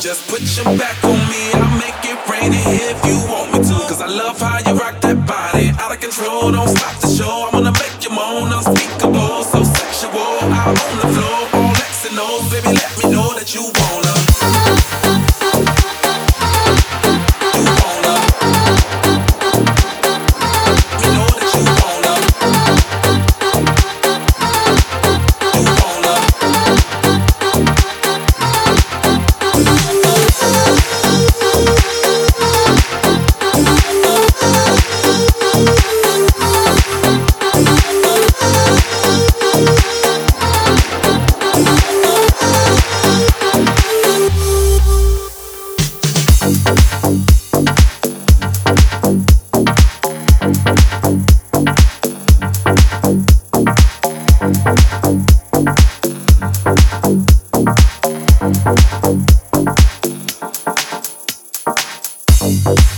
Just put your back on me, I'll make it rain if you want me to. Cause I love how you rock that body, out of control, don't stop the show. I wanna make you moan, I'm speaking. Bye.